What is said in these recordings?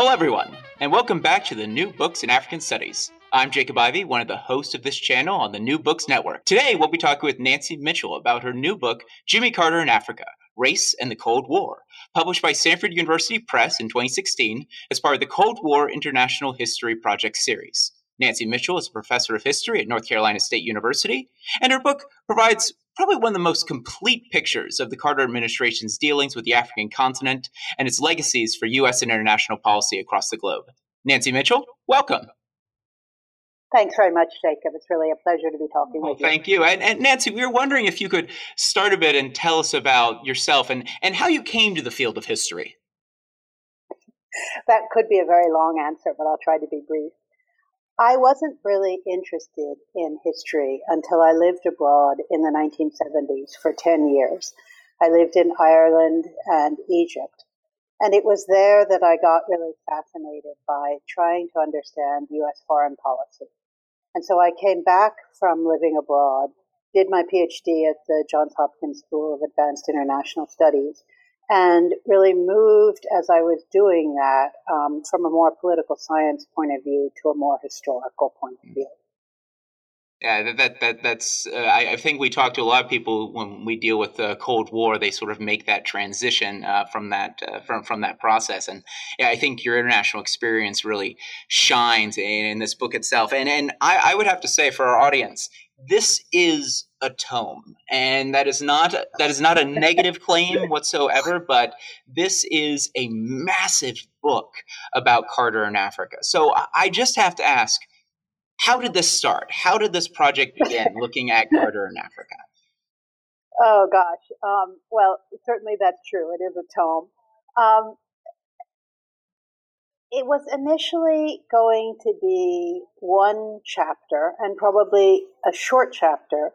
Hello, everyone, and welcome back to the New Books in African Studies. I'm Jacob Ivey, one of the hosts of this channel on the New Books Network. Today, we'll be talking with Nancy Mitchell about her new book, Jimmy Carter in Africa Race and the Cold War, published by Stanford University Press in 2016 as part of the Cold War International History Project series. Nancy Mitchell is a professor of history at North Carolina State University, and her book provides probably one of the most complete pictures of the Carter administration's dealings with the African continent and its legacies for U.S. and international policy across the globe. Nancy Mitchell, welcome. Thanks very much, Jacob. It's really a pleasure to be talking well, with you. Thank you. And, and, Nancy, we were wondering if you could start a bit and tell us about yourself and, and how you came to the field of history. That could be a very long answer, but I'll try to be brief. I wasn't really interested in history until I lived abroad in the 1970s for 10 years. I lived in Ireland and Egypt. And it was there that I got really fascinated by trying to understand U.S. foreign policy. And so I came back from living abroad, did my PhD at the Johns Hopkins School of Advanced International Studies, and really moved as I was doing that um, from a more political science point of view to a more historical point of view. Yeah, that, that, that that's. Uh, I, I, think we talk to a lot of people when we deal with the Cold War. They sort of make that transition uh, from that uh, from from that process, and yeah, I think your international experience really shines in, in this book itself. And and I, I would have to say for our audience, this is a tome. And that is not that is not a negative claim whatsoever but this is a massive book about carter in africa. So i just have to ask how did this start? How did this project begin looking at carter in africa? Oh gosh. Um, well certainly that's true. It is a tome. Um, it was initially going to be one chapter and probably a short chapter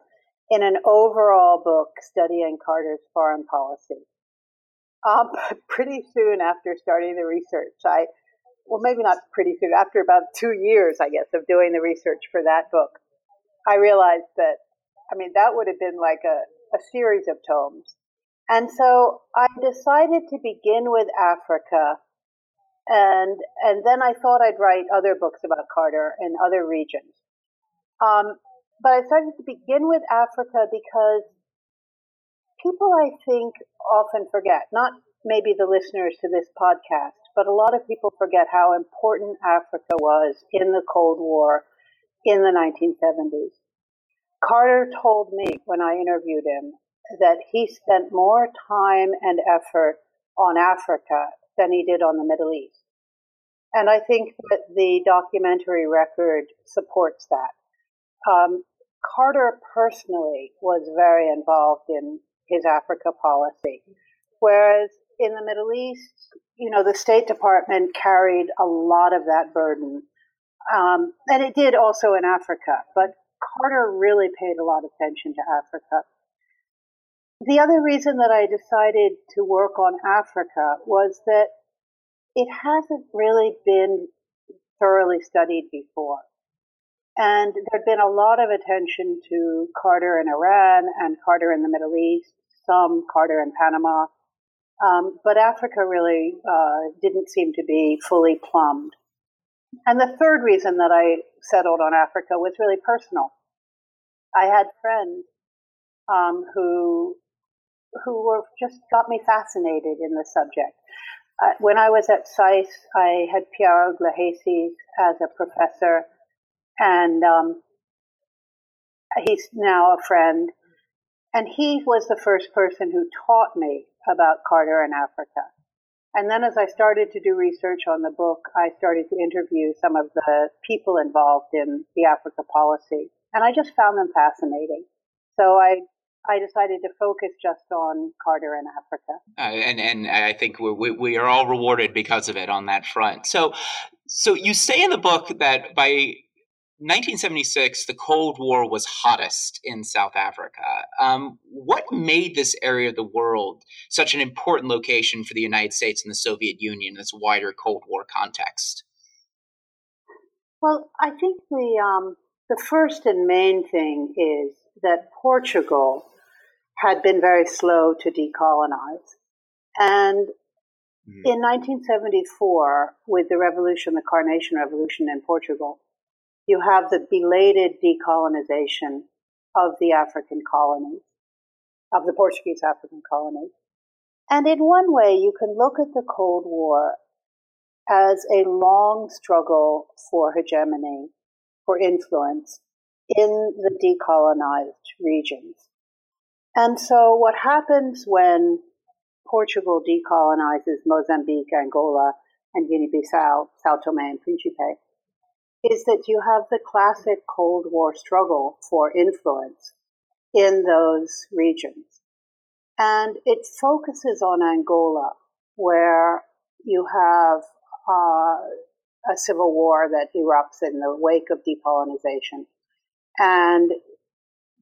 in an overall book studying Carter's foreign policy. Um, pretty soon after starting the research, I, well, maybe not pretty soon, after about two years, I guess, of doing the research for that book, I realized that, I mean, that would have been like a, a series of tomes. And so I decided to begin with Africa and and then I thought I'd write other books about Carter in other regions. Um, but I started to begin with Africa because people I think often forget, not maybe the listeners to this podcast, but a lot of people forget how important Africa was in the Cold War in the 1970s. Carter told me when I interviewed him that he spent more time and effort on Africa than he did on the Middle East. And I think that the documentary record supports that. Um, Carter personally was very involved in his Africa policy, whereas in the Middle East, you know, the State Department carried a lot of that burden. Um, and it did also in Africa, but Carter really paid a lot of attention to Africa. The other reason that I decided to work on Africa was that it hasn't really been thoroughly studied before. And there'd been a lot of attention to Carter in Iran and Carter in the Middle East, some Carter in Panama. Um, but Africa really uh, didn't seem to be fully plumbed. And the third reason that I settled on Africa was really personal. I had friends um, who who were just got me fascinated in the subject. Uh, when I was at SAIS, I had Piero Gleijeses as a professor, and um, he's now a friend. And he was the first person who taught me about Carter in Africa. And then as I started to do research on the book, I started to interview some of the people involved in the Africa policy. And I just found them fascinating. So I I decided to focus just on Carter and Africa. Uh, and and I think we, we are all rewarded because of it on that front. So so you say in the book that by 1976, the Cold War was hottest in South Africa. Um, what made this area of the world such an important location for the United States and the Soviet Union in this wider Cold War context? Well, I think the um, the first and main thing is that Portugal had been very slow to decolonize. And mm. in 1974, with the revolution, the Carnation Revolution in Portugal, you have the belated decolonization of the African colonies, of the Portuguese African colonies. And in one way, you can look at the Cold War as a long struggle for hegemony, for influence in the decolonized regions. And so what happens when Portugal decolonizes Mozambique, Angola, and Guinea-Bissau, Sao Tome and Principe, is that you have the classic Cold War struggle for influence in those regions. And it focuses on Angola, where you have uh, a civil war that erupts in the wake of decolonization and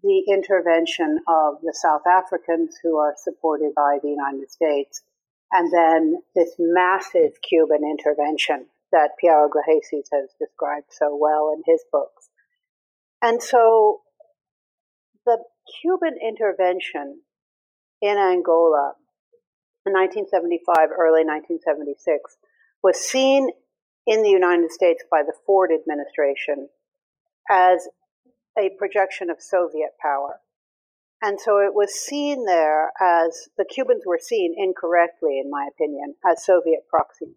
the intervention of the South Africans who are supported by the United States, and then this massive Cuban intervention that Piero Gleijeses has described so well in his books. And so the Cuban intervention in Angola in 1975, early 1976, was seen in the United States by the Ford administration as a projection of Soviet power. And so it was seen there as the Cubans were seen incorrectly, in my opinion, as Soviet proxies.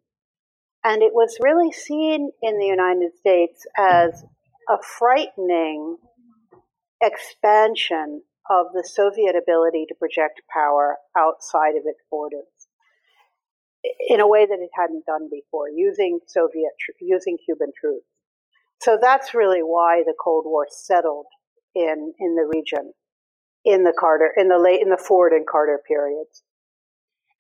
And it was really seen in the United States as a frightening expansion of the Soviet ability to project power outside of its borders in a way that it hadn't done before, using Soviet, using Cuban troops. So that's really why the Cold War settled in in the region in the Carter in the late in the Ford and Carter periods.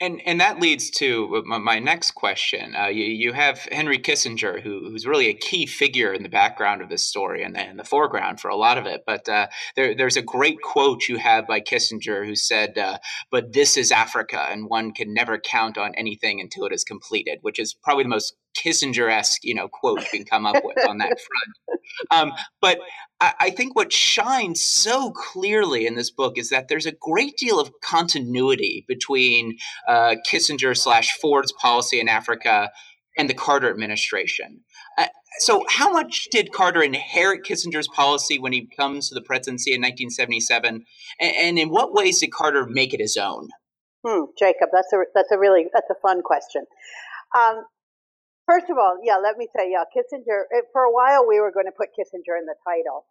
And and that leads to my next question. Uh, you, you have Henry Kissinger, who, who's really a key figure in the background of this story and in the foreground for a lot of it. But uh, there, there's a great quote you have by Kissinger who said, uh, "But this is Africa, and one can never count on anything until it is completed," which is probably the most Kissinger-esque, you know, quote you can come up with on that front. Um, but I, I, think what shines so clearly in this book is that there's a great deal of continuity between uh, Kissinger slash Ford's policy in Africa and the Carter administration. Uh, so, how much did Carter inherit Kissinger's policy when he comes to the presidency in 1977, and, and in what ways did Carter make it his own? Hmm, Jacob, that's a that's a really that's a fun question. Um, First of all, yeah, let me say, yeah, Kissinger, for a while we were going to put Kissinger in the title.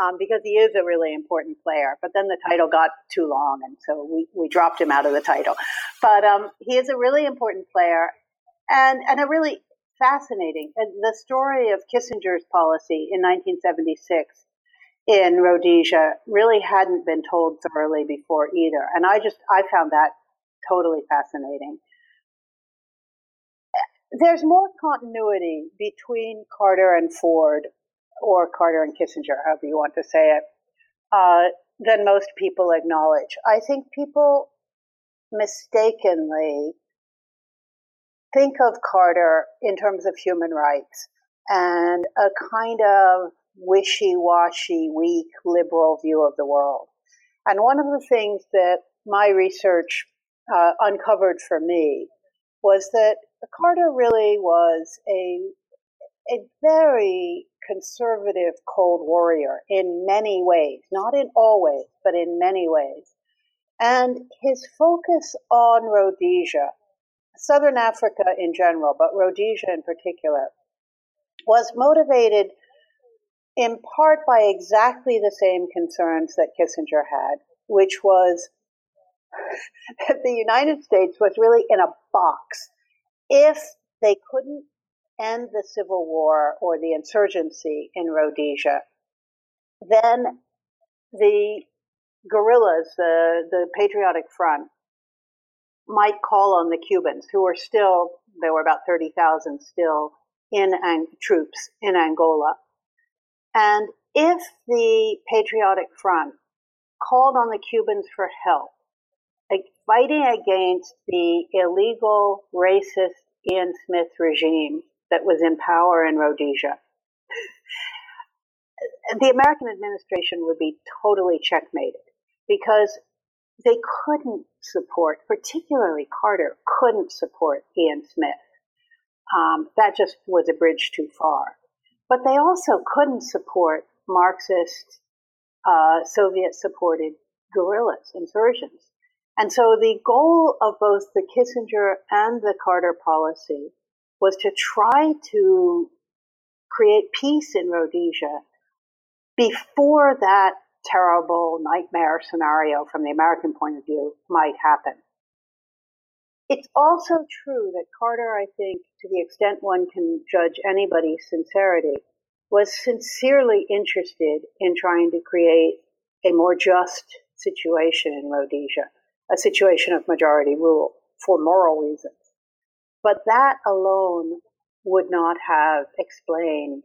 Um, because he is a really important player, but then the title got too long, and so we, we dropped him out of the title. But um, he is a really important player, and and a really fascinating. And the story of Kissinger's policy in 1976 in Rhodesia really hadn't been told thoroughly before either, and I just I found that totally fascinating there's more continuity between Carter and Ford, or Carter and Kissinger, however you want to say it, uh, than most people acknowledge. I think people mistakenly think of Carter in terms of human rights and a kind of wishy washy, weak, liberal view of the world. And one of the things that my research uh, uncovered for me was that Carter really was a a very conservative cold warrior in many ways, not in all ways, but in many ways. And his focus on Rhodesia, Southern Africa in general, but Rhodesia in particular, was motivated in part by exactly the same concerns that Kissinger had, which was that the United States was really in a box if they couldn't end the civil war or the insurgency in Rhodesia, then the guerrillas, the, the Patriotic Front, might call on the Cubans, who were still, there were about 30,000 still in Ang- troops in Angola. And if the Patriotic Front called on the Cubans for help, fighting against the illegal, racist Ian Smith regime that was in power in Rhodesia, the American administration would be totally checkmated because they couldn't support, particularly Carter, couldn't support Ian Smith. Um, that just was a bridge too far. But they also couldn't support Marxist, uh, Soviet supported guerrillas, insurgents. And so the goal of both the Kissinger and the Carter policy was to try to create peace in Rhodesia before that terrible nightmare scenario from the American point of view might happen. It's also true that Carter, I think, to the extent one can judge anybody's sincerity, was sincerely interested in trying to create a more just situation in Rhodesia, a situation of majority rule for moral reasons. But that alone would not have explained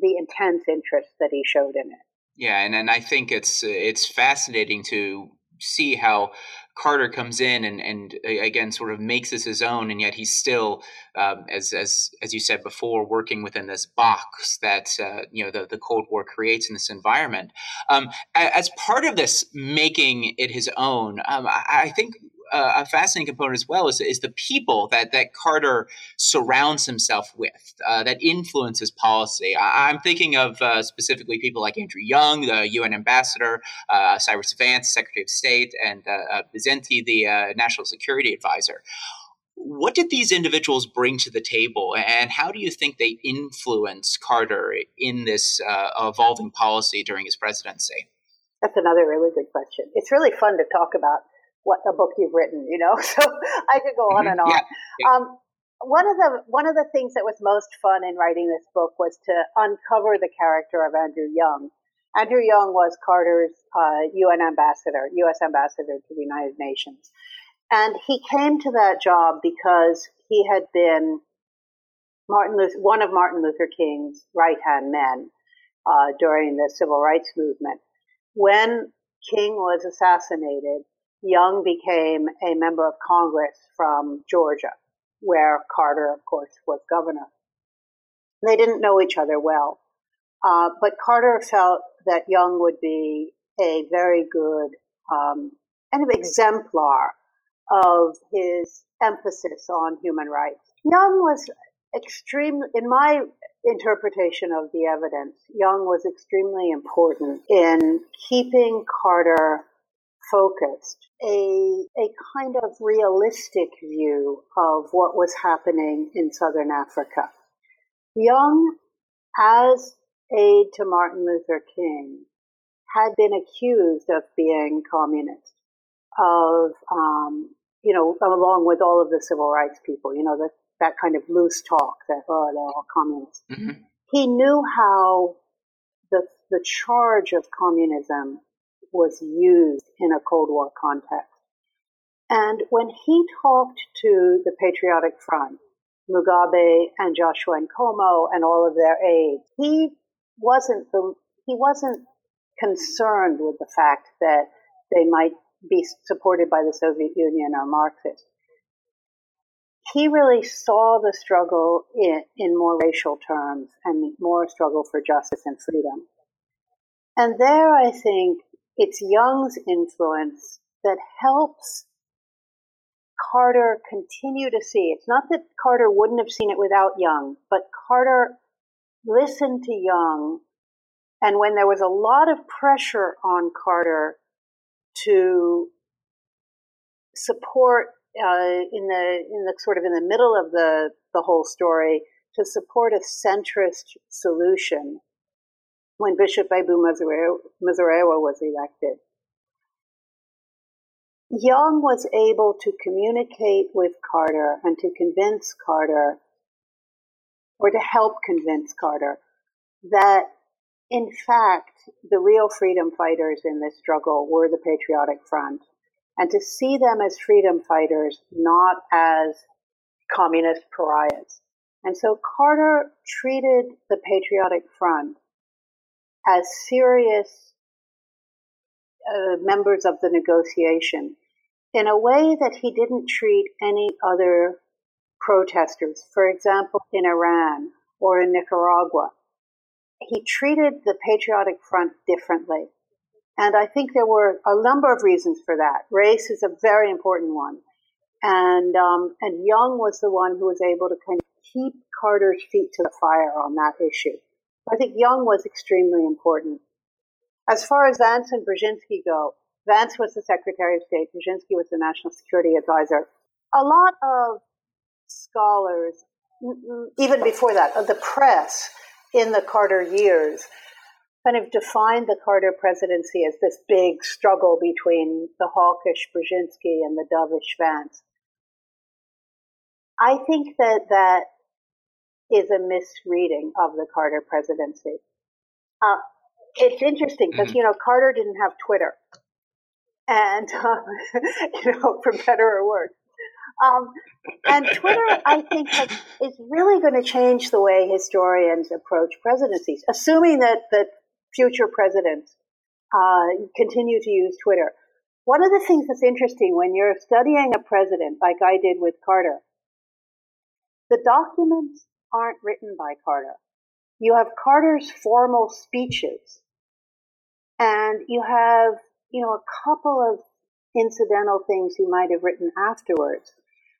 the intense interest that he showed in it. Yeah, and, and I think it's it's fascinating to see how Carter comes in and, and again sort of makes this his own, and yet he's still, um, as as as you said before, working within this box that uh, you know the, the Cold War creates in this environment. Um, as part of this making it his own, um, I, I think a fascinating component as well is, is the people that, that Carter surrounds himself with uh, that influences policy. I, am thinking of uh, specifically people like Andrew Young, the UN ambassador, uh, Cyrus Vance, Secretary of State, and uh, uh, the National Security Advisor. What did these individuals bring to the table, and how do you think they influence Carter in this evolving policy during his presidency? That's another really good question. It's really fun to talk about what a book you've written, you know. So I could go on mm-hmm. and on. Yeah. Um, one of the one of the things that was most fun in writing this book was to uncover the character of Andrew Young. Andrew Young was Carter's uh, UN ambassador, U.S. ambassador to the United Nations, and he came to that job because he had been Martin Luther, one of Martin Luther King's right hand men uh, during the civil rights movement. When King was assassinated, Young became a member of Congress from Georgia, where Carter, of course, was governor. They didn't know each other well, uh, but Carter felt that Young would be a very good um, kind of exemplar of his emphasis on human rights. Young was extreme, in my interpretation of the evidence, Young was extremely important in keeping Carter focused, a, a kind of realistic view of what was happening in southern Africa. Young, as aide to Martin Luther King, had been accused of being communist, of, um, you know, along with all of the civil rights people, you know, that, that kind of loose talk that, oh, they're all communists. Mm-hmm. He knew how the, the charge of communism was used in a Cold War context. And when he talked to the Patriotic Front, Mugabe and Joshua Nkomo and all of their aides, he wasn't the, he wasn't concerned with the fact that they might be supported by the Soviet Union or Marxists. He really saw the struggle in, in more racial terms and more struggle for justice and freedom. And there, I think, it's Young's influence that helps Carter continue to see. It's not that Carter wouldn't have seen it without Young, but Carter listened to Young. And when there was a lot of pressure on Carter to support uh, in the in the sort of in the middle of the the whole story to support a centrist solution when Bishop Abel Muzorewa was elected. Young was able to communicate with Carter and to convince Carter, or to help convince Carter, that in fact, the real freedom fighters in this struggle were the Patriotic Front. And to see them as freedom fighters, not as communist pariahs. And so Carter treated the Patriotic Front as serious uh, members of the negotiation in a way that he didn't treat any other protesters, for example, in Iran or in Nicaragua. He treated the Patriotic Front differently. And I think there were a number of reasons for that. Race is a very important one. And, um, and Young was the one who was able to kind of keep Carter's feet to the fire on that issue. I think Young was extremely important. As far as Vance and Brzezinski go, Vance was the Secretary of State, Brzezinski was the National Security Advisor. A lot of scholars, even before that, the press in the Carter years, kind of defined the Carter presidency as this big struggle between the hawkish Brzezinski and the dovish Vance. I think that that is a misreading of the Carter presidency. Uh, it's interesting because, mm-hmm. you know, Carter didn't have Twitter. And, um, you know, for better or worse. Um, and Twitter, I think, has, is really going to change the way historians approach presidencies, assuming that, that future presidents uh, continue to use Twitter. One of the things that's interesting when you're studying a president, like I did with Carter, the documents aren't written by Carter. You have Carter's formal speeches, and you have, you know, a couple of incidental things he might have written afterwards.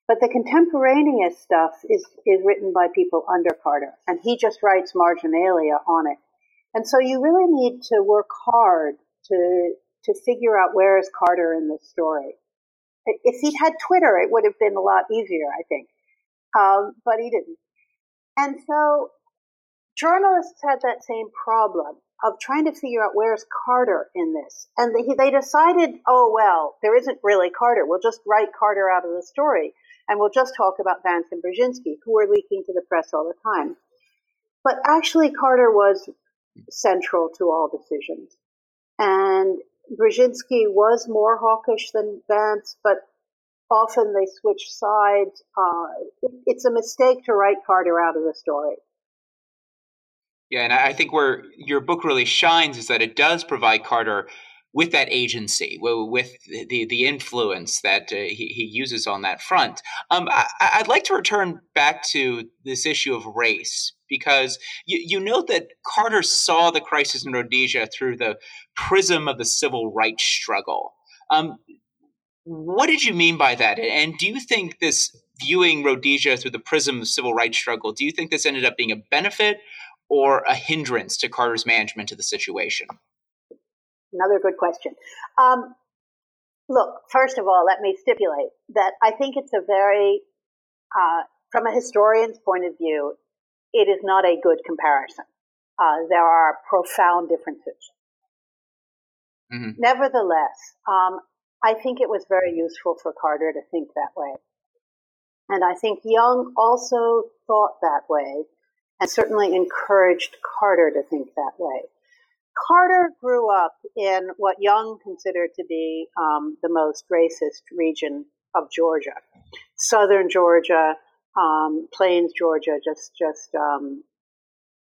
But the contemporaneous stuff is, is written by people under Carter, and he just writes marginalia on it. And so you really need to work hard to, to figure out where is Carter in this story. If he'd had Twitter, it would have been a lot easier, I think. Um, but he didn't. And so journalists had that same problem of trying to figure out where's Carter in this. And they, decided, oh, well, there isn't really Carter. We'll just write Carter out of the story. And we'll just talk about Vance and Brzezinski, who were leaking to the press all the time. But actually, Carter was central to all decisions. And Brzezinski was more hawkish than Vance, but often they switch sides. Uh, it's a mistake to write Carter out of the story. Yeah, and I think where your book really shines is that it does provide Carter with that agency, with the the influence that uh, he, he uses on that front. Um, I, would like to return back to this issue of race because you, you note that Carter saw the crisis in Rhodesia through the prism of the civil rights struggle. Um, what did you mean by that? And do you think this viewing Rhodesia through the prism of civil rights struggle, do you think this ended up being a benefit or a hindrance to Carter's management of the situation? Another good question. Um, look, first of all, let me stipulate that I think it's a very, uh, from a historian's point of view, it is not a good comparison. Uh, there are profound differences. Mm-hmm. Nevertheless, um, I think it was very useful for Carter to think that way. And I think Young also thought that way and certainly encouraged Carter to think that way. Carter grew up in what Young considered to be um, the most racist region of Georgia, southern Georgia, um, Plains, Georgia, just just um,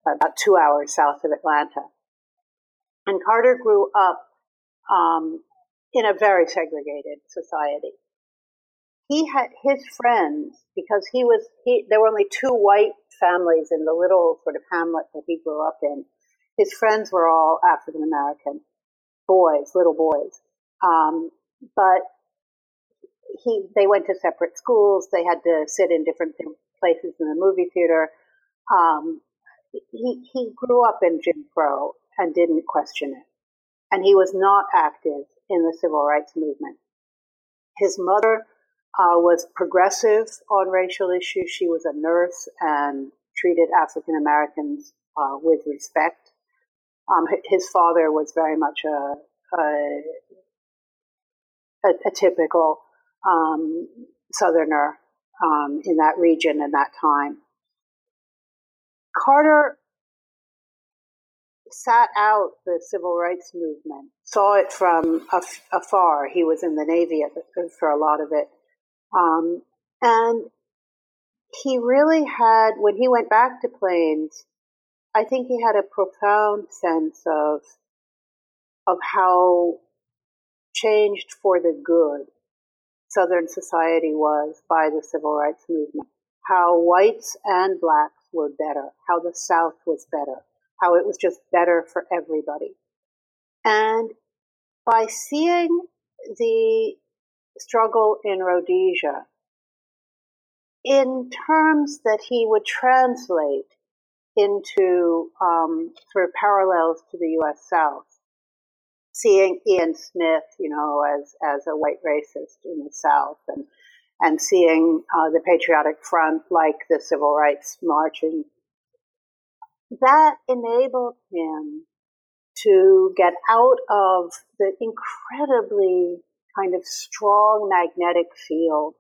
about two hours south of Atlanta. And Carter grew up um, in a very segregated society. He had his friends because he was he, there were only two white families in the little sort of hamlet that he grew up in. His friends were all African American boys, little boys, um, but he they went to separate schools. They had to sit in different places in the movie theater. Um, he he grew up in Jim Crow and didn't question it, and he was not active in the civil rights movement. His mother uh, was progressive on racial issues. She was a nurse and treated African Americans uh, with respect. Um, his father was very much a, a, a, a typical um, Southerner um, in that region and that time. Carter sat out the civil rights movement, saw it from af- afar. He was in the Navy the, for a lot of it. Um, and he really had, when he went back to Plains, I think he had a profound sense of, of how changed for the good Southern society was by the civil rights movement. How whites and blacks were better, how the South was better, how it was just better for everybody. And by seeing the struggle in Rhodesia in terms that he would translate into um, sort of parallels to the U.S. South, seeing Ian Smith, you know, as as a white racist in the South, and and seeing uh, the Patriotic Front like the Civil Rights Marching, that enabled him to get out of the incredibly kind of strong magnetic field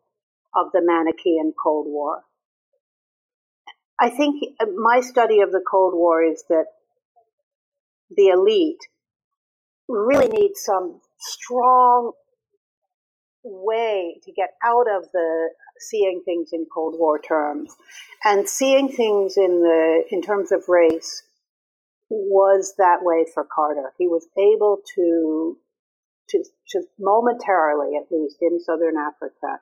of the Manichean Cold War. I think my study of the Cold War is that the elite really need some strong way to get out of the seeing things in Cold War terms and seeing things in the in terms of race was that way for Carter. He was able to to just momentarily, at least in southern Africa,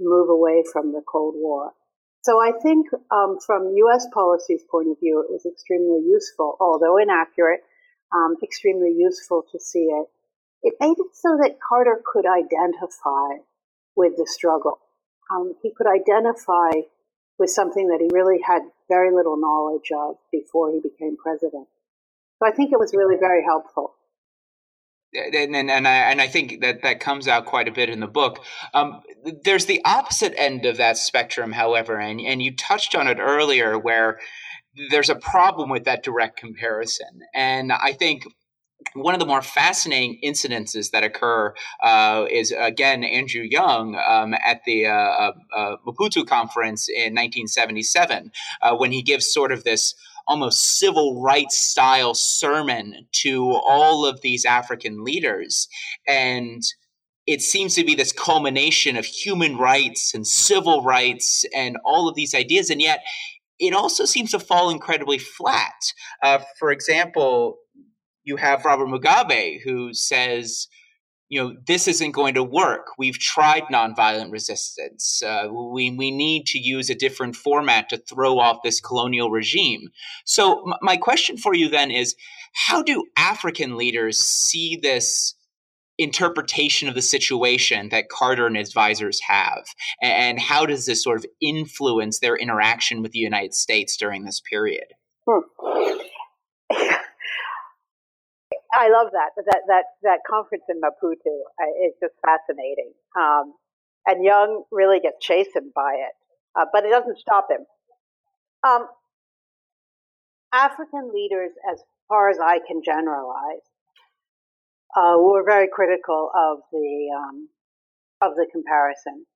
move away from the Cold War. So I think um, from U.S. policy's point of view, it was extremely useful, although inaccurate, um, extremely useful to see it. It made it so that Carter could identify with the struggle. Um, he could identify with something that he really had very little knowledge of before he became president. So I think it was really very helpful and and, and I and I think that that comes out quite a bit in the book. Um, there's the opposite end of that spectrum, however, and and you touched on it earlier, where there's a problem with that direct comparison, and I think. One of the more fascinating incidences that occur uh, is again Andrew Young um, at the uh, uh, uh Maputo conference in 1977 uh, when he gives sort of this almost civil rights style sermon to all of these African leaders. And it seems to be this culmination of human rights and civil rights and all of these ideas. And yet, it also seems to fall incredibly flat. Uh, for example, you have Robert Mugabe, who says, you know, this isn't going to work. We've tried nonviolent resistance. Uh, we, we need to use a different format to throw off this colonial regime. So, m- my question for you then is how do African leaders see this? interpretation of the situation that Carter and advisors have? And how does this sort of influence their interaction with the United States during this period? Hmm. I love that that that that conference in Maputo is just fascinating. Um, and Young really gets chastened by it, uh, but it doesn't stop him. Um, African leaders, as far as I can generalize, uh, were very critical of the um, of the comparison.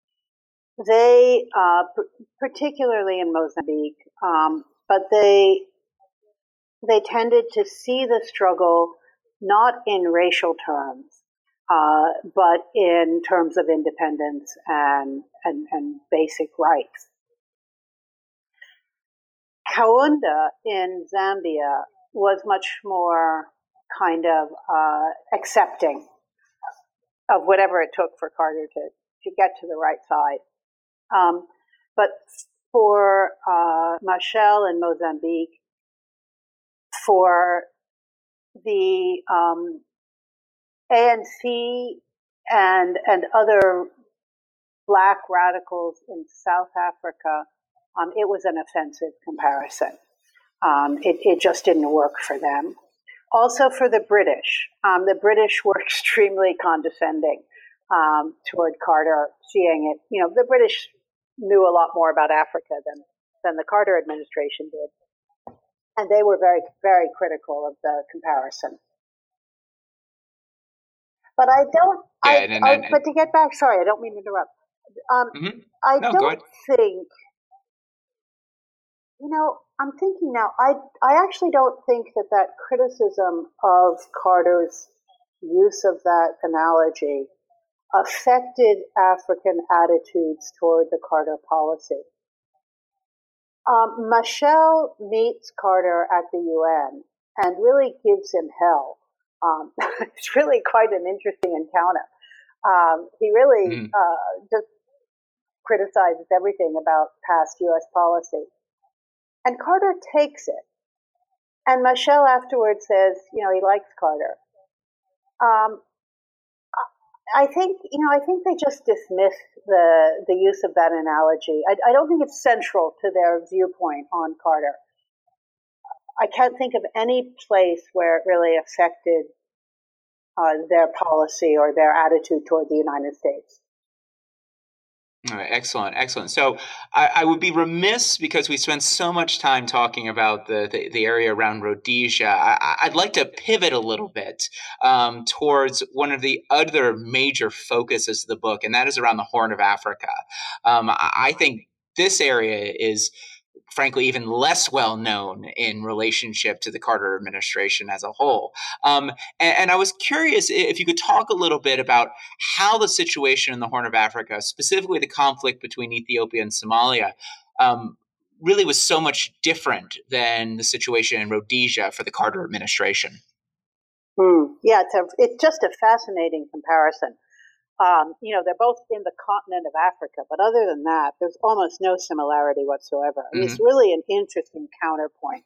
They, uh, p- particularly in Mozambique, um, but they they tended to see the struggle not in racial terms, uh, but in terms of independence and, and, and basic rights. Kaunda in Zambia was much more kind of uh, accepting of whatever it took for Carter to, to get to the right side. Um, but for uh, in Mozambique, for the um, ANC and and other black radicals in South Africa, um, it was an offensive comparison. Um, it, it, just didn't work for them. Also for the British, um, the British were extremely condescending um, toward Carter, seeing it. You know, the British knew a lot more about Africa than than the Carter administration did and they were very, very critical of the comparison. But I don't. Yeah, I, and, and, I, but to get back, sorry, I don't mean to interrupt. Um, mm-hmm. I no, don't think. You know, I'm thinking now. I I actually don't think that that criticism of Carter's use of that analogy affected African attitudes toward the Carter policy. Um, Machel meets Carter at the UN and really gives him hell. Um, it's really quite an interesting encounter. Um, he really mm. uh, just criticizes everything about past U.S. policy. And Carter takes it. And Machel afterwards says, you know, he likes Carter. Um, I think, you know, I think they just dismiss the, the use of that analogy. I, I don't think it's central to their viewpoint on Carter. I can't think of any place where it really affected uh, their policy or their attitude toward the United States. All right, excellent, excellent. So I, I, would be remiss because we spent so much time talking about the, the, the area around Rhodesia. I, would like to pivot a little bit um, towards one of the other major focuses of the book, and that is around the Horn of Africa. Um, I think this area is frankly even less well known in relationship to the Carter administration as a whole. Um, and, and, I was curious if you could talk a little bit about how the situation in the Horn of Africa, specifically the conflict between Ethiopia and Somalia, um, really was so much different than the situation in Rhodesia for the Carter administration. Hmm. Yeah, it's, a, it's just a fascinating comparison. Um, you know, they're both in the continent of Africa, but other than that, there's almost no similarity whatsoever. Mm-hmm. It's really an interesting counterpoint.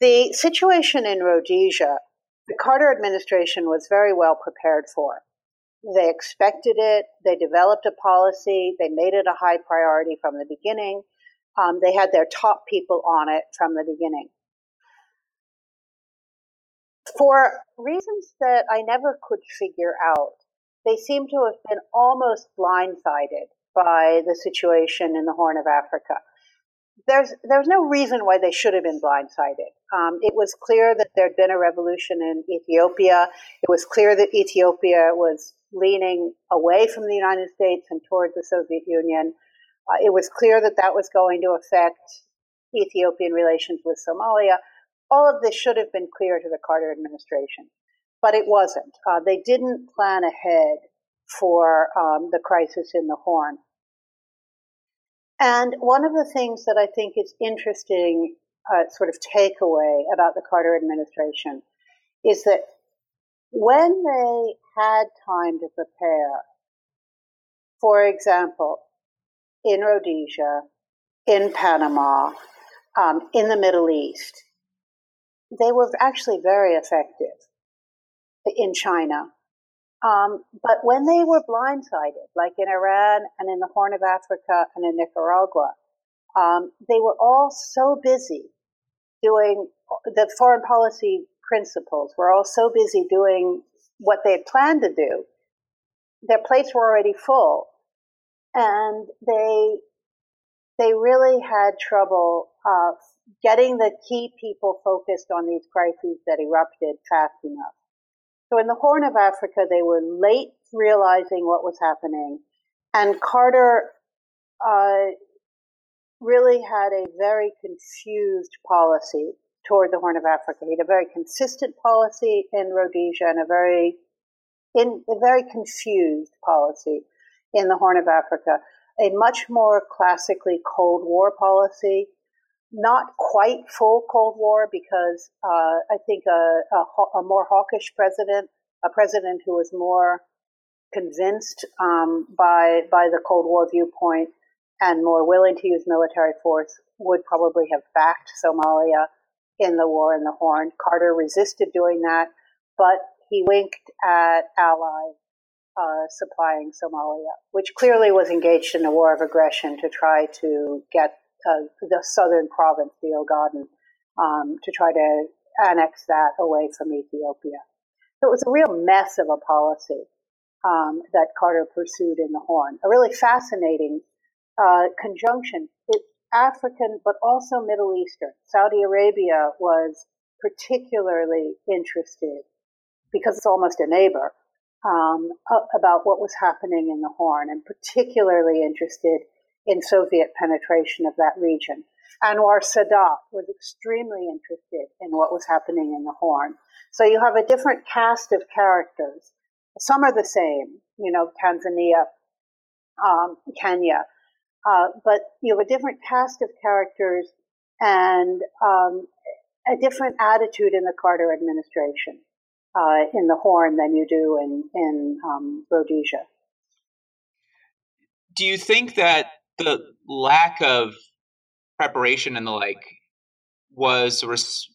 The situation in Rhodesia, the Carter administration was very well prepared for. They expected it. They developed a policy. They made it a high priority from the beginning. Um, they had their top people on it from the beginning. For reasons that I never could figure out, they seem to have been almost blindsided by the situation in the Horn of Africa. There's there's no reason why they should have been blindsided. Um, it was clear that there'd been a revolution in Ethiopia. It was clear that Ethiopia was leaning away from the United States and toward the Soviet Union. Uh, it was clear that that was going to affect Ethiopian relations with Somalia. All of this should have been clear to the Carter administration but it wasn't. Uh, they didn't plan ahead for um, the crisis in the Horn. And one of the things that I think is interesting, uh, sort of takeaway about the Carter administration, is that when they had time to prepare, for example, in Rhodesia, in Panama, um, in the Middle East, they were actually very effective in China. Um, but when they were blindsided, like in Iran and in the Horn of Africa and in Nicaragua, um, they were all so busy doing the foreign policy principles. Were all so busy doing what they had planned to do. Their plates were already full, and they they really had trouble uh, getting the key people focused on these crises that erupted fast enough. So in the Horn of Africa, they were late realizing what was happening. And Carter uh, really had a very confused policy toward the Horn of Africa. He had a very consistent policy in Rhodesia and a very, in, a very confused policy in the Horn of Africa. A much more classically Cold War policy not quite full Cold War because uh, I think a, a, a, more hawkish president, a president who was more convinced um, by by the Cold War viewpoint and more willing to use military force, would probably have backed Somalia in the war in the Horn. Carter resisted doing that, but he winked at allies uh, supplying Somalia, which clearly was engaged in a war of aggression to try to get uh, the southern province, the Ogaden, um, to try to annex that away from Ethiopia. So it was a real mess of a policy um, that Carter pursued in the Horn. A really fascinating uh, conjunction. It's African, but also Middle Eastern. Saudi Arabia was particularly interested because it's almost a neighbor um, about what was happening in the Horn, and particularly interested in Soviet penetration of that region. Anwar Sadat was extremely interested in what was happening in the Horn. So you have a different cast of characters. Some are the same, you know, Tanzania, um, Kenya, uh, but you have a different cast of characters and um, a different attitude in the Carter administration uh, in the Horn than you do in in um, Rhodesia. Do you think that the lack of preparation and the like was res-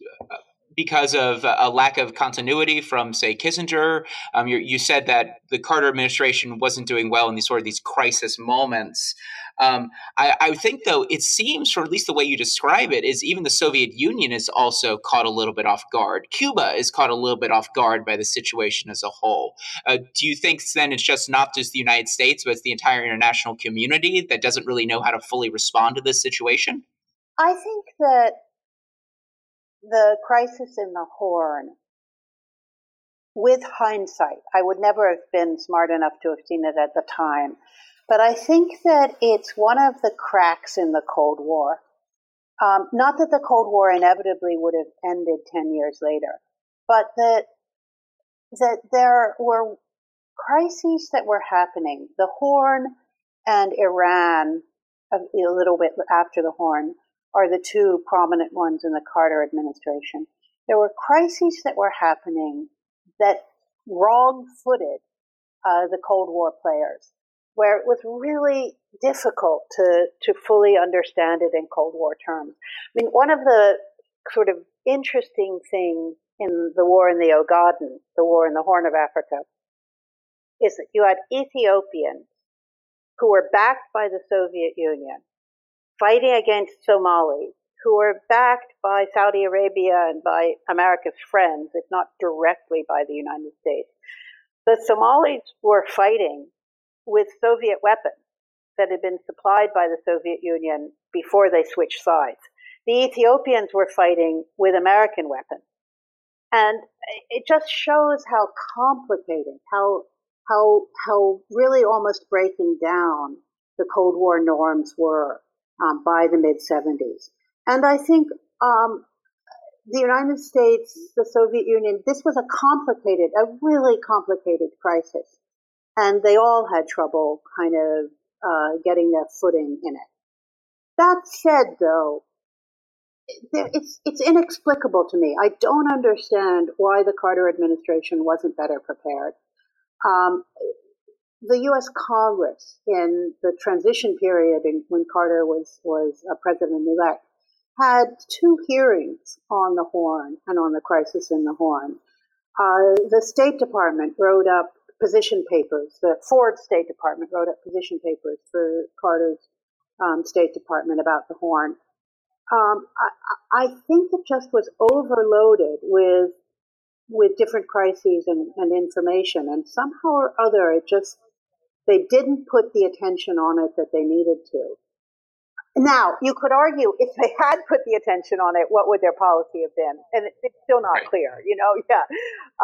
because of a lack of continuity from, say, Kissinger. Um, you, said that the Carter administration wasn't doing well in these sort of these crisis moments. Um, I, I, think, though, it seems, or at least the way you describe it, is even the Soviet Union is also caught a little bit off guard. Cuba is caught a little bit off guard by the situation as a whole. Uh, do you think then it's just not just the United States, but it's the entire international community that doesn't really know how to fully respond to this situation? I think that the crisis in the Horn, with hindsight, I would never have been smart enough to have seen it at the time, but I think that it's one of the cracks in the Cold War. Um, not that the Cold War inevitably would have ended 10 years later, but that, that there were crises that were happening. The Horn and Iran, a, a little bit after the Horn, are the two prominent ones in the Carter administration. There were crises that were happening that wrong footed uh, the Cold War players, where it was really difficult to, to fully understand it in Cold War terms. I mean, one of the sort of interesting things in the war in the Ogaden, the war in the Horn of Africa, is that you had Ethiopians who were backed by the Soviet Union fighting against Somalis who were backed by Saudi Arabia and by America's friends, if not directly by the United States. The Somalis were fighting with Soviet weapons that had been supplied by the Soviet Union before they switched sides. The Ethiopians were fighting with American weapons. And it just shows how complicated, how, how, how really almost breaking down the Cold War norms were um, by the mid 70s. And I think um, the United States, the Soviet Union, this was a complicated, a really complicated crisis. And they all had trouble kind of uh, getting their footing in it. That said, though, it's, it's inexplicable to me. I don't understand why the Carter administration wasn't better prepared. Um, the U.S. Congress in the transition period when Carter was was a president elect had two hearings on the Horn and on the crisis in the Horn. Uh, the State Department wrote up position papers. The Ford State Department wrote up position papers for Carter's um, State Department about the Horn. Um, I, I, think it just was overloaded with with different crises and, and information, and somehow or other, it just they didn't put the attention on it that they needed to. Now, you could argue if they had put the attention on it, what would their policy have been? And it's still not right. clear, you know, yeah.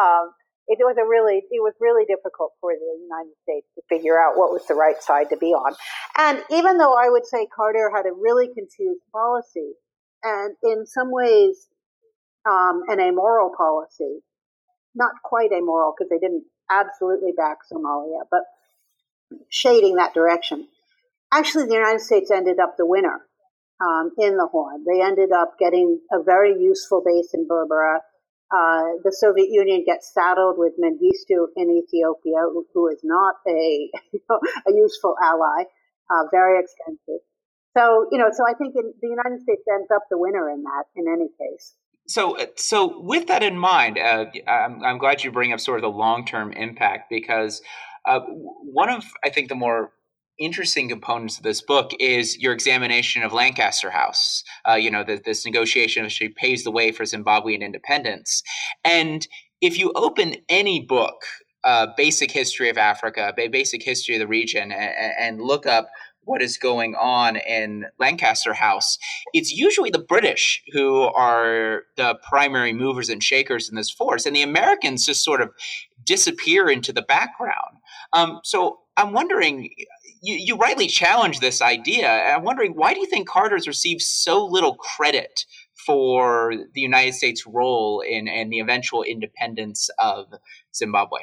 Um, it was a really, it was really difficult for the United States to figure out what was the right side to be on. And even though I would say Carter had a really confused policy and in some ways, um, an amoral policy, not quite amoral because they didn't absolutely back Somalia, but shading that direction. Actually, the United States ended up the winner um, in the Horn. They ended up getting a very useful base in Berbera. Uh, the Soviet Union gets saddled with Mengistu in Ethiopia, who, is not a a useful ally, uh, very expensive. So you know, so I think in, the United States ends up the winner in that. In any case. So, uh, so with that in mind, uh, I'm, I'm glad you bring up sort of the long term impact because uh, one of, I think, the more interesting components of this book is your examination of Lancaster House. Uh, you know, the, this negotiation actually paves the way for Zimbabwean independence. And if you open any book, uh, basic history of Africa, basic history of the region, and, and look up what is going on in Lancaster House, it's usually the British who are the primary movers and shakers in this force, and the Americans just sort of disappear into the background. Um, so I'm wondering, you, you rightly challenge this idea. I'm wondering why do you think Carter's received so little credit for the United States' role in, in the eventual independence of Zimbabwe?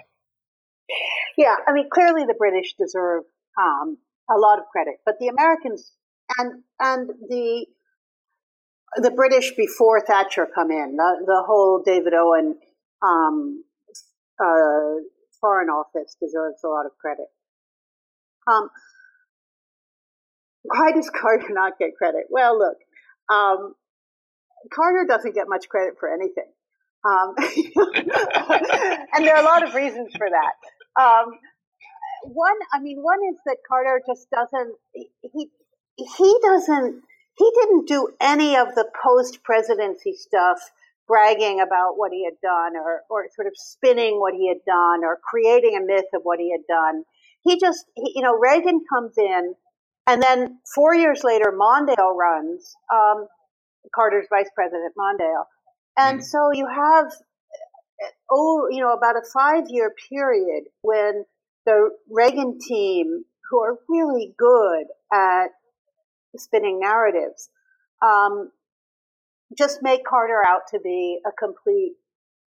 Yeah, I mean, clearly the British deserve um, a lot of credit, but the Americans and and the the British before Thatcher come in, the, the whole David Owen um, uh, Foreign Office deserves a lot of credit. Um, why does Carter not get credit? Well, look, um, Carter doesn't get much credit for anything. Um, and there are a lot of reasons for that. Um, one, I mean, one is that Carter just doesn't, he, he doesn't, he didn't do any of the post presidency stuff, bragging about what he had done or, or sort of spinning what he had done or creating a myth of what he had done. He just, he, you know, Reagan comes in and then four years later, Mondale runs. Um, Carter's vice president, Mondale. And mm so you have, oh, you know, about a five year period when the Reagan team, who are really good at spinning narratives, um, just make Carter out to be a complete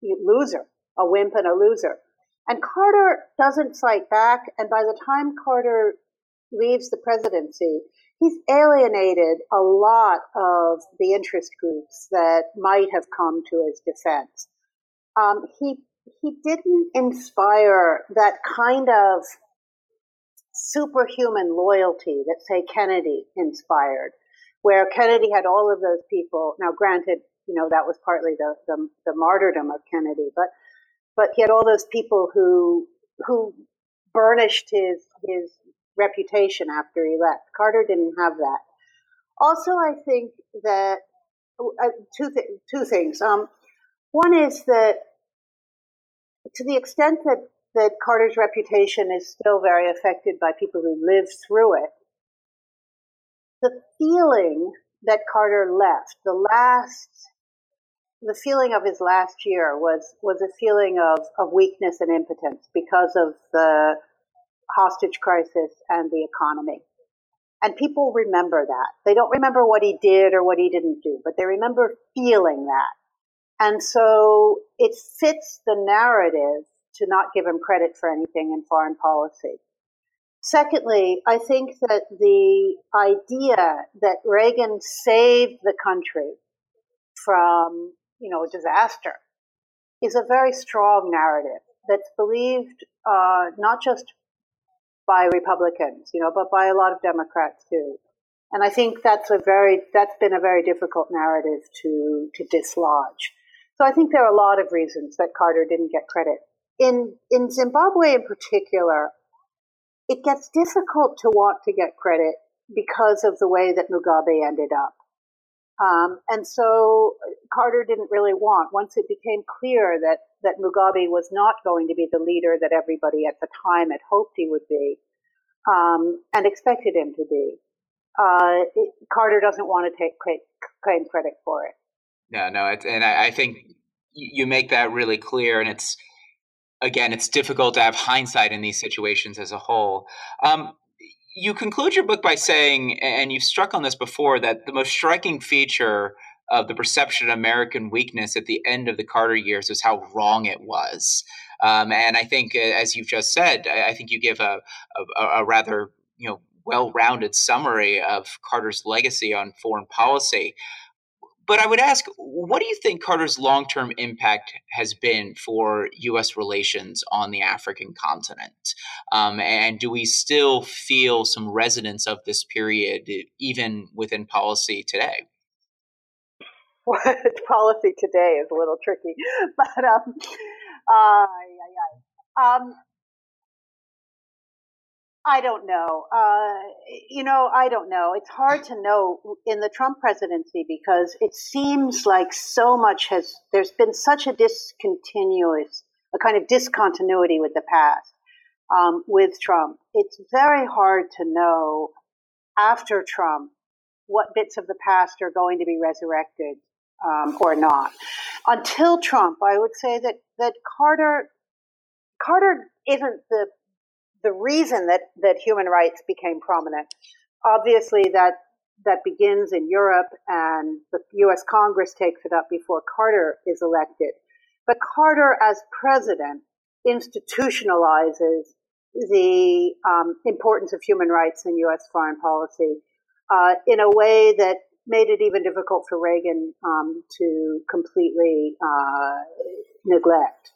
loser, a wimp and a loser. And Carter doesn't fight back. And by the time Carter leaves the presidency, he's alienated a lot of the interest groups that might have come to his defense. Um, he he didn't inspire that kind of superhuman loyalty that say Kennedy inspired, where Kennedy had all of those people. Now, granted, you know that was partly the the, the martyrdom of Kennedy, but but he had all those people who who burnished his his reputation after he left. Carter didn't have that. Also, I think that uh, two th- two things. Um, one is that to the extent that that Carter's reputation is still very affected by people who lived through it, the feeling that Carter left, the last, the feeling of his last year was was a feeling of, of weakness and impotence because of the hostage crisis and the economy. And people remember that. They don't remember what he did or what he didn't do, but they remember feeling that. And so it fits the narrative to not give him credit for anything in foreign policy. Secondly, I think that the idea that Reagan saved the country from, you know, disaster is a very strong narrative that's believed uh, not just by Republicans, you know, but by a lot of Democrats too. And I think that's a very that's been a very difficult narrative to to dislodge. So I think there are a lot of reasons that Carter didn't get credit. In in Zimbabwe in particular, it gets difficult to want to get credit because of the way that Mugabe ended up. Um, and so Carter didn't really want, once it became clear that, that Mugabe was not going to be the leader that everybody at the time had hoped he would be, um, and expected him to be, uh, it, Carter doesn't want to take claim credit for it. No, no, and I, I think you make that really clear, and it's again, it's difficult to have hindsight in these situations as a whole. Um, you conclude your book by saying, and you've struck on this before, that the most striking feature of the perception of American weakness at the end of the Carter years was how wrong it was. Um, and I think, as you've just said, I, think you give a, a, a rather you know well-rounded summary of Carter's legacy on foreign policy. But I would ask, what do you think Carter's long term impact has been for U.S. relations on the African continent? Um, and do we still feel some resonance of this period, even within policy today? Well, policy today is a little tricky, but um, uh, yeah, yeah. Um, I don't know. Uh, you know, I don't know. It's hard to know in the Trump presidency because it seems like so much has, there's been such a discontinuous, a kind of discontinuity with the past um, with Trump. It's very hard to know after Trump what bits of the past are going to be resurrected um, or not. Until Trump, I would say that, that Carter, Carter isn't the the reason that, that human rights became prominent. Obviously, that that begins in Europe, and the U.S. Congress takes it up before Carter is elected. But Carter, as president, institutionalizes the um, importance of human rights in U.S. foreign policy uh, in a way that made it even difficult for Reagan um, to completely uh, neglect.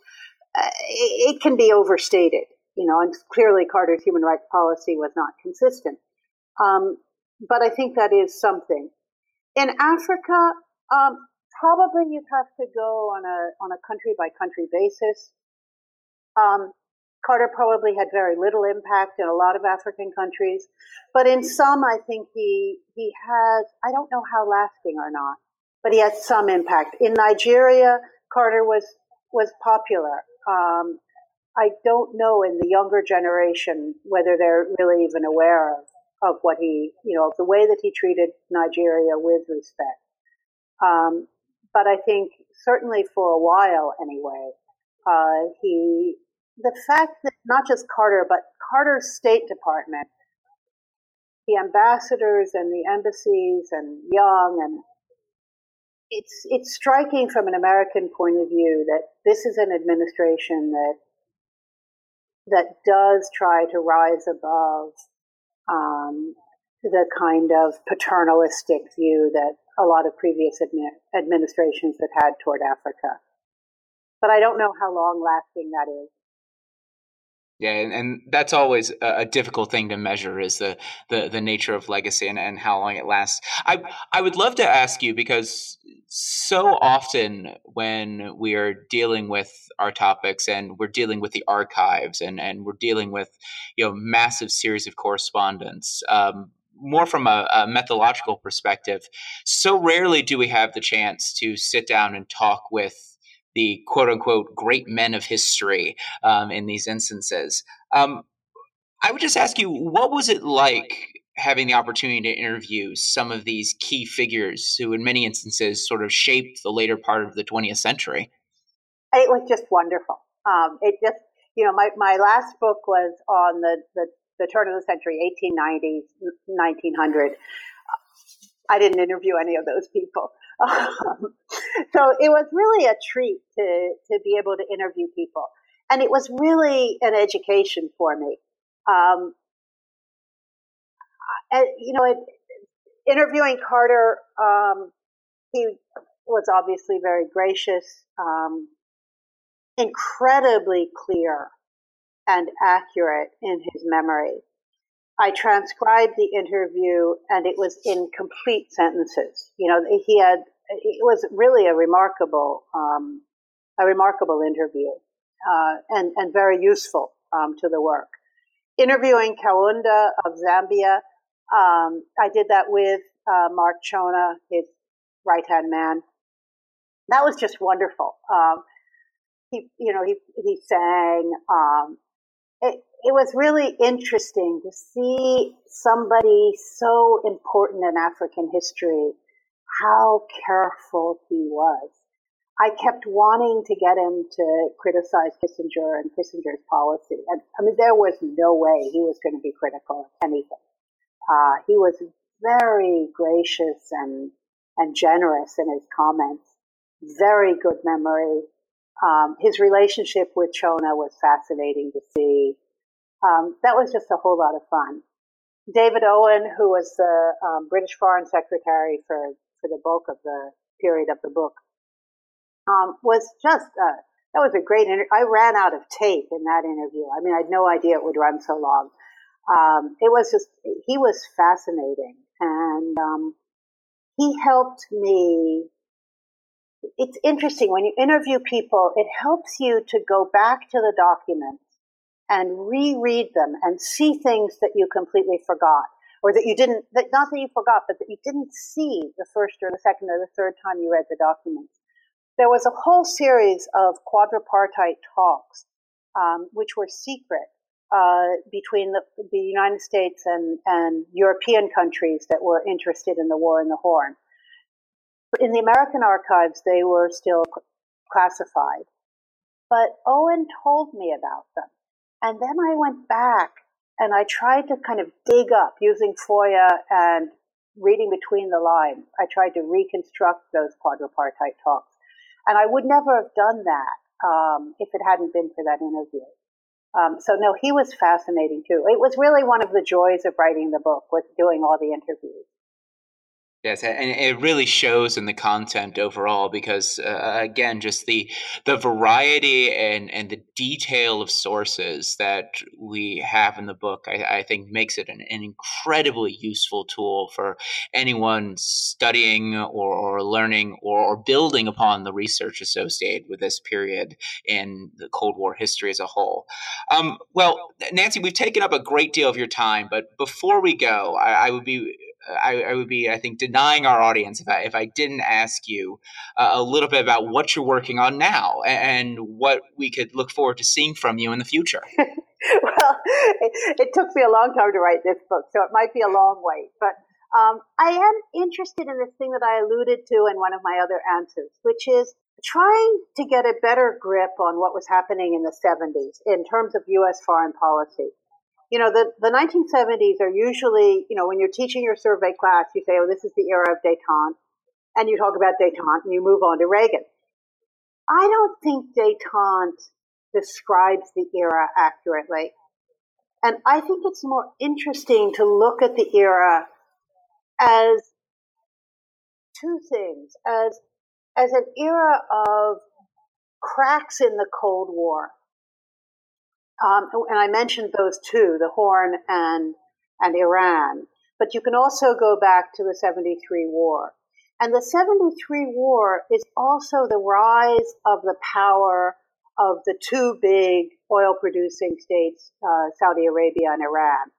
Uh, it, it can be overstated, you know, and clearly Carter's human rights policy was not consistent. Um, but I think that is something. In Africa, um, probably you'd have to go on a on a country by country basis. Um, Carter probably had very little impact in a lot of African countries, but in some, I think he he has. I don't know how lasting or not, but he had some impact. In Nigeria, Carter was was popular. Um, I don't know in the younger generation whether they're really even aware of of what he, you know, the way that he treated Nigeria with respect. Um, but I think certainly for a while anyway, uh, he, the fact that not just Carter, but Carter's State Department, the ambassadors and the embassies and Young and it's it's striking from an American point of view that this is an administration that that does try to rise above um, the kind of paternalistic view that a lot of previous admi- administrations have had toward Africa. But I don't know how long lasting that is. Yeah, and, and that's always a, a, difficult thing to measure is the, the, the nature of legacy and, and how long it lasts. I I would love to ask you because so often when we are dealing with our topics and we're dealing with the archives and, and we're dealing with you know massive series of correspondence, um, more from a, a, methodological perspective, so rarely do we have the chance to sit down and talk with the quote unquote great men of history um, in these instances. Um, I would just ask you, what was it like having the opportunity to interview some of these key figures who, in many instances, sort of shaped the later part of the 20th century? It was just wonderful. Um, it just, you know, my, my last book was on the, the, the turn of the century, 1890s, 1900. I didn't interview any of those people. So it was really a treat to, to be able to interview people. And it was really an education for me. Um, and, you know, it, interviewing Carter, um, he was obviously very gracious, um, incredibly clear and accurate in his memory. I transcribed the interview and it was in complete sentences. You know, he had, it was really a remarkable, um, a remarkable interview, uh, and, and very useful, um, to the work. Interviewing Kaunda of Zambia, um, I did that with, uh, Mark Chona, his right hand man. That was just wonderful. Um, he, you know, he, he sang, um, it, it was really interesting to see somebody so important in African history, how careful he was. I kept wanting to get him to criticize Kissinger and Kissinger's policy. And I mean, there was no way he was going to be critical of anything. Uh, he was very gracious and, and generous in his comments. Very good memory. Um, his relationship with Chona was fascinating to see. Um, that was just a whole lot of fun. David Owen, who was the um, British Foreign Secretary for, for the bulk of the period of the book, um, was just uh, that was a great interview. I ran out of tape in that interview. I mean, I had no idea it would run so long. Um, it was just he was fascinating, and um, he helped me it's interesting when you interview people, it helps you to go back to the documents and reread them and see things that you completely forgot or that you didn't, that not that you forgot, but that you didn't see the first or the second or the third time you read the documents. There was a whole series of quadripartite talks, um, which were secret uh, between the, the United States and, and European countries that were interested in the war in the Horn. In the American archives, they were still classified. But Owen told me about them. And then I went back and I tried to kind of dig up using FOIA and reading between the lines. I tried to reconstruct those quadripartite talks. And I would never have done that um, if it hadn't been for that interview. Um, so no, he was fascinating too. It was really one of the joys of writing the book was doing all the interviews. Yes, and it really shows in the content overall because uh, again, just the the variety and and the detail of sources that we have in the book, I, I think makes it an, an, incredibly useful tool for anyone studying or, or learning or, or, building upon the research associated with this period in the Cold War history as a whole. Um, well, Nancy, we've taken up a great deal of your time, but before we go, I, I would be I, I, would be, I think, denying our audience if I if I didn't ask you uh, a little bit about what you're working on now and, what we could look forward to seeing from you in the future. well, it, it, took me a long time to write this book, so it might be a long wait. But um, I am interested in this thing that I alluded to in one of my other answers, which is trying to get a better grip on what was happening in the 70s in terms of U.S. foreign policy you know, the, the 1970s are usually, you know, when you're teaching your survey class, you say, oh, this is the era of detente. And you talk about detente and you move on to Reagan. I don't think detente describes the era accurately. And I think it's more interesting to look at the era as two things, as, as an era of cracks in the Cold War um, and I mentioned those two, the Horn and, and Iran. But you can also go back to the 73 war. And the 73 war is also the rise of the power of the two big oil producing states, uh, Saudi Arabia and Iran.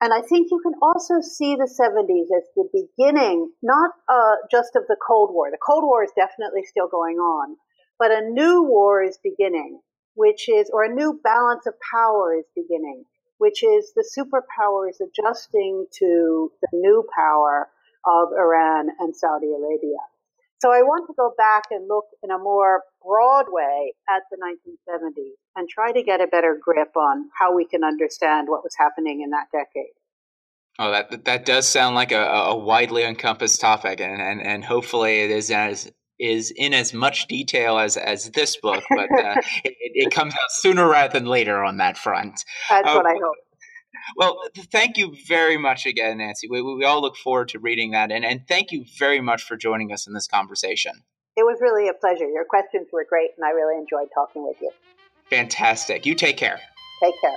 And I think you can also see the 70s as the beginning, not uh, just of the Cold War. The Cold War is definitely still going on, but a new war is beginning which is, or a new balance of power is beginning, which is the superpowers adjusting to the new power of Iran and Saudi Arabia. So I want to go back and look in a more broad way at the 1970s and try to get a better grip on how we can understand what was happening in that decade. Oh, that that does sound like a, a widely encompassed topic, and, and, and hopefully it is as is in as much detail as as this book, but uh, it, it, comes out sooner rather than later on that front. That's what I hope. Well, thank you very much again, Nancy. We, we all look forward to reading that, and, and thank you very much for joining us in this conversation. It was really a pleasure. Your questions were great, and I really enjoyed talking with you. Fantastic. You take care. Take care.